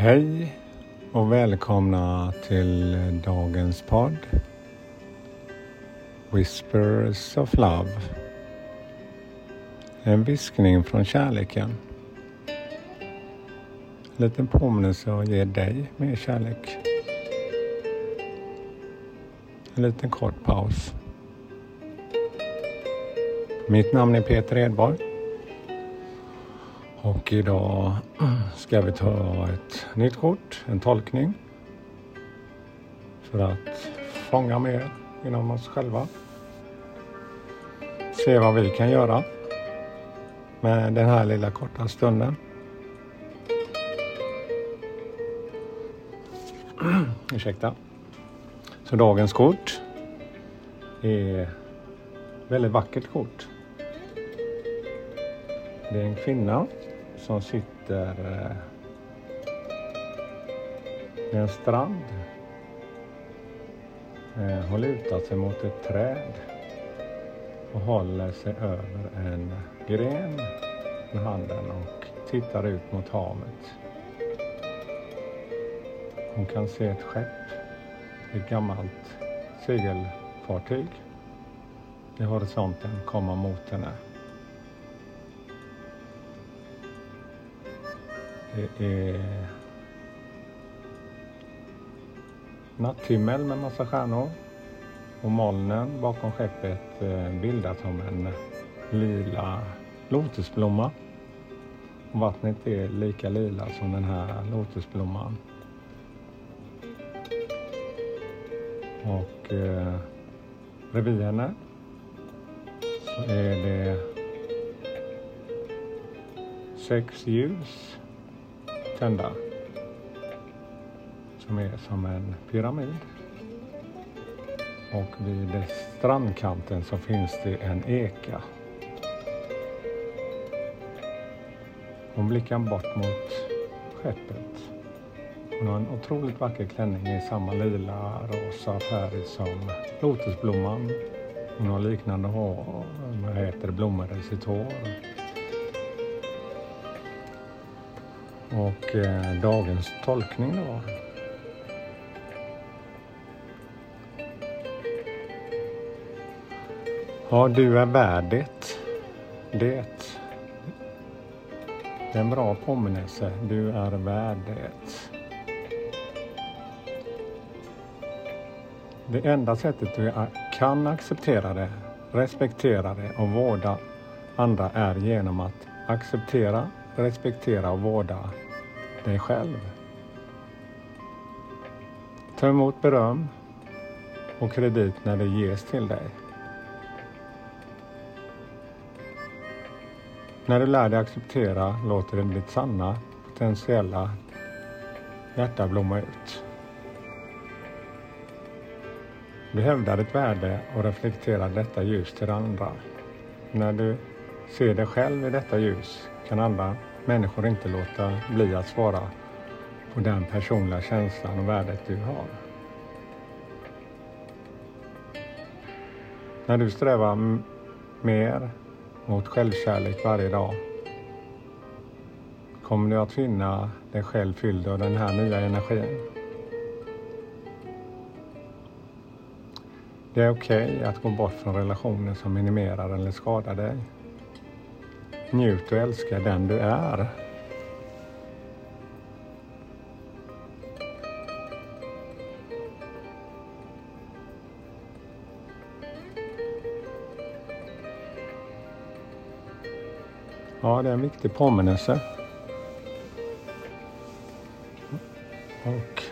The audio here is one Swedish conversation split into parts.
Hej och välkomna till dagens podd Whispers of Love. En viskning från kärleken. En liten påminnelse att ge dig mer kärlek. En liten kort paus. Mitt namn är Peter Edborg. Och idag ska vi ta ett nytt kort, en tolkning. För att fånga mer inom oss själva. Se vad vi kan göra med den här lilla korta stunden. Ursäkta. Så dagens kort är väldigt vackert kort. Det är en kvinna som sitter eh, vid en strand. Hon har lutat sig mot ett träd och håller sig över en gren med handen och tittar ut mot havet. Hon kan se ett skepp, ett gammalt segelfartyg i horisonten komma mot henne. Är natthimmel med massa stjärnor och molnen bakom skeppet eh, bildas som en lila lotusblomma. Vattnet är lika lila som den här lotusblomman. Och eh, bredvid henne så är det sex ljus tända som är som en pyramid. Och vid strandkanten så finns det en eka. Hon blickar bort mot skeppet. Hon har en otroligt vacker klänning i samma lila rosa färg som lotusblomman. Hon har liknande hår, vad heter blommor i sitt hår. Och eh, dagens tolkning då. Ja, du är värd det. Det. Det är en bra påminnelse. Du är värd det. Det enda sättet du kan acceptera det, respektera det och vårda andra är genom att acceptera, respektera och vårda dig själv. Ta emot beröm och kredit när det ges till dig. När du lär dig acceptera låter du ditt sanna potentiella hjärta blomma ut. Du hävdar ditt värde och reflekterar detta ljus till andra. När du Se dig själv i detta ljus kan andra människor inte låta bli att svara på den personliga känslan och värdet du har. När du strävar mer mot självkärlek varje dag kommer du att finna dig själv fylld av den här nya energin. Det är okej okay att gå bort från relationer som minimerar eller skadar dig. Njut och älska den du är. Ja, det är en viktig påminnelse. Och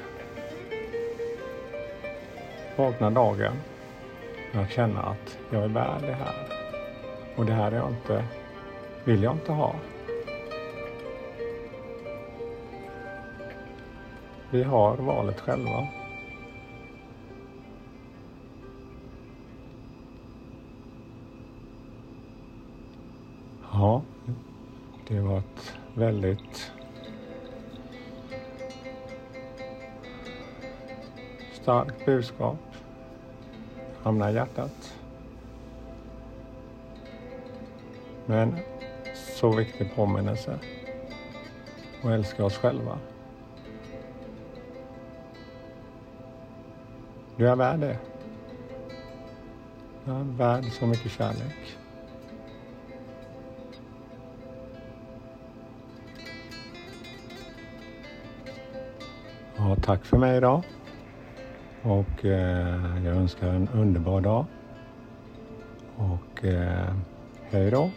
vakna dagen och känna att jag är värd det här. Och det här är jag inte vill jag inte ha. Vi har valet själva. Ja, det var ett väldigt starkt budskap. Hamna i hjärtat. Men så viktig påminnelse och älska oss själva. Du är värd det. Du är värd så mycket kärlek. Ja, tack för mig idag. Och eh, jag önskar en underbar dag. Och eh, hej då.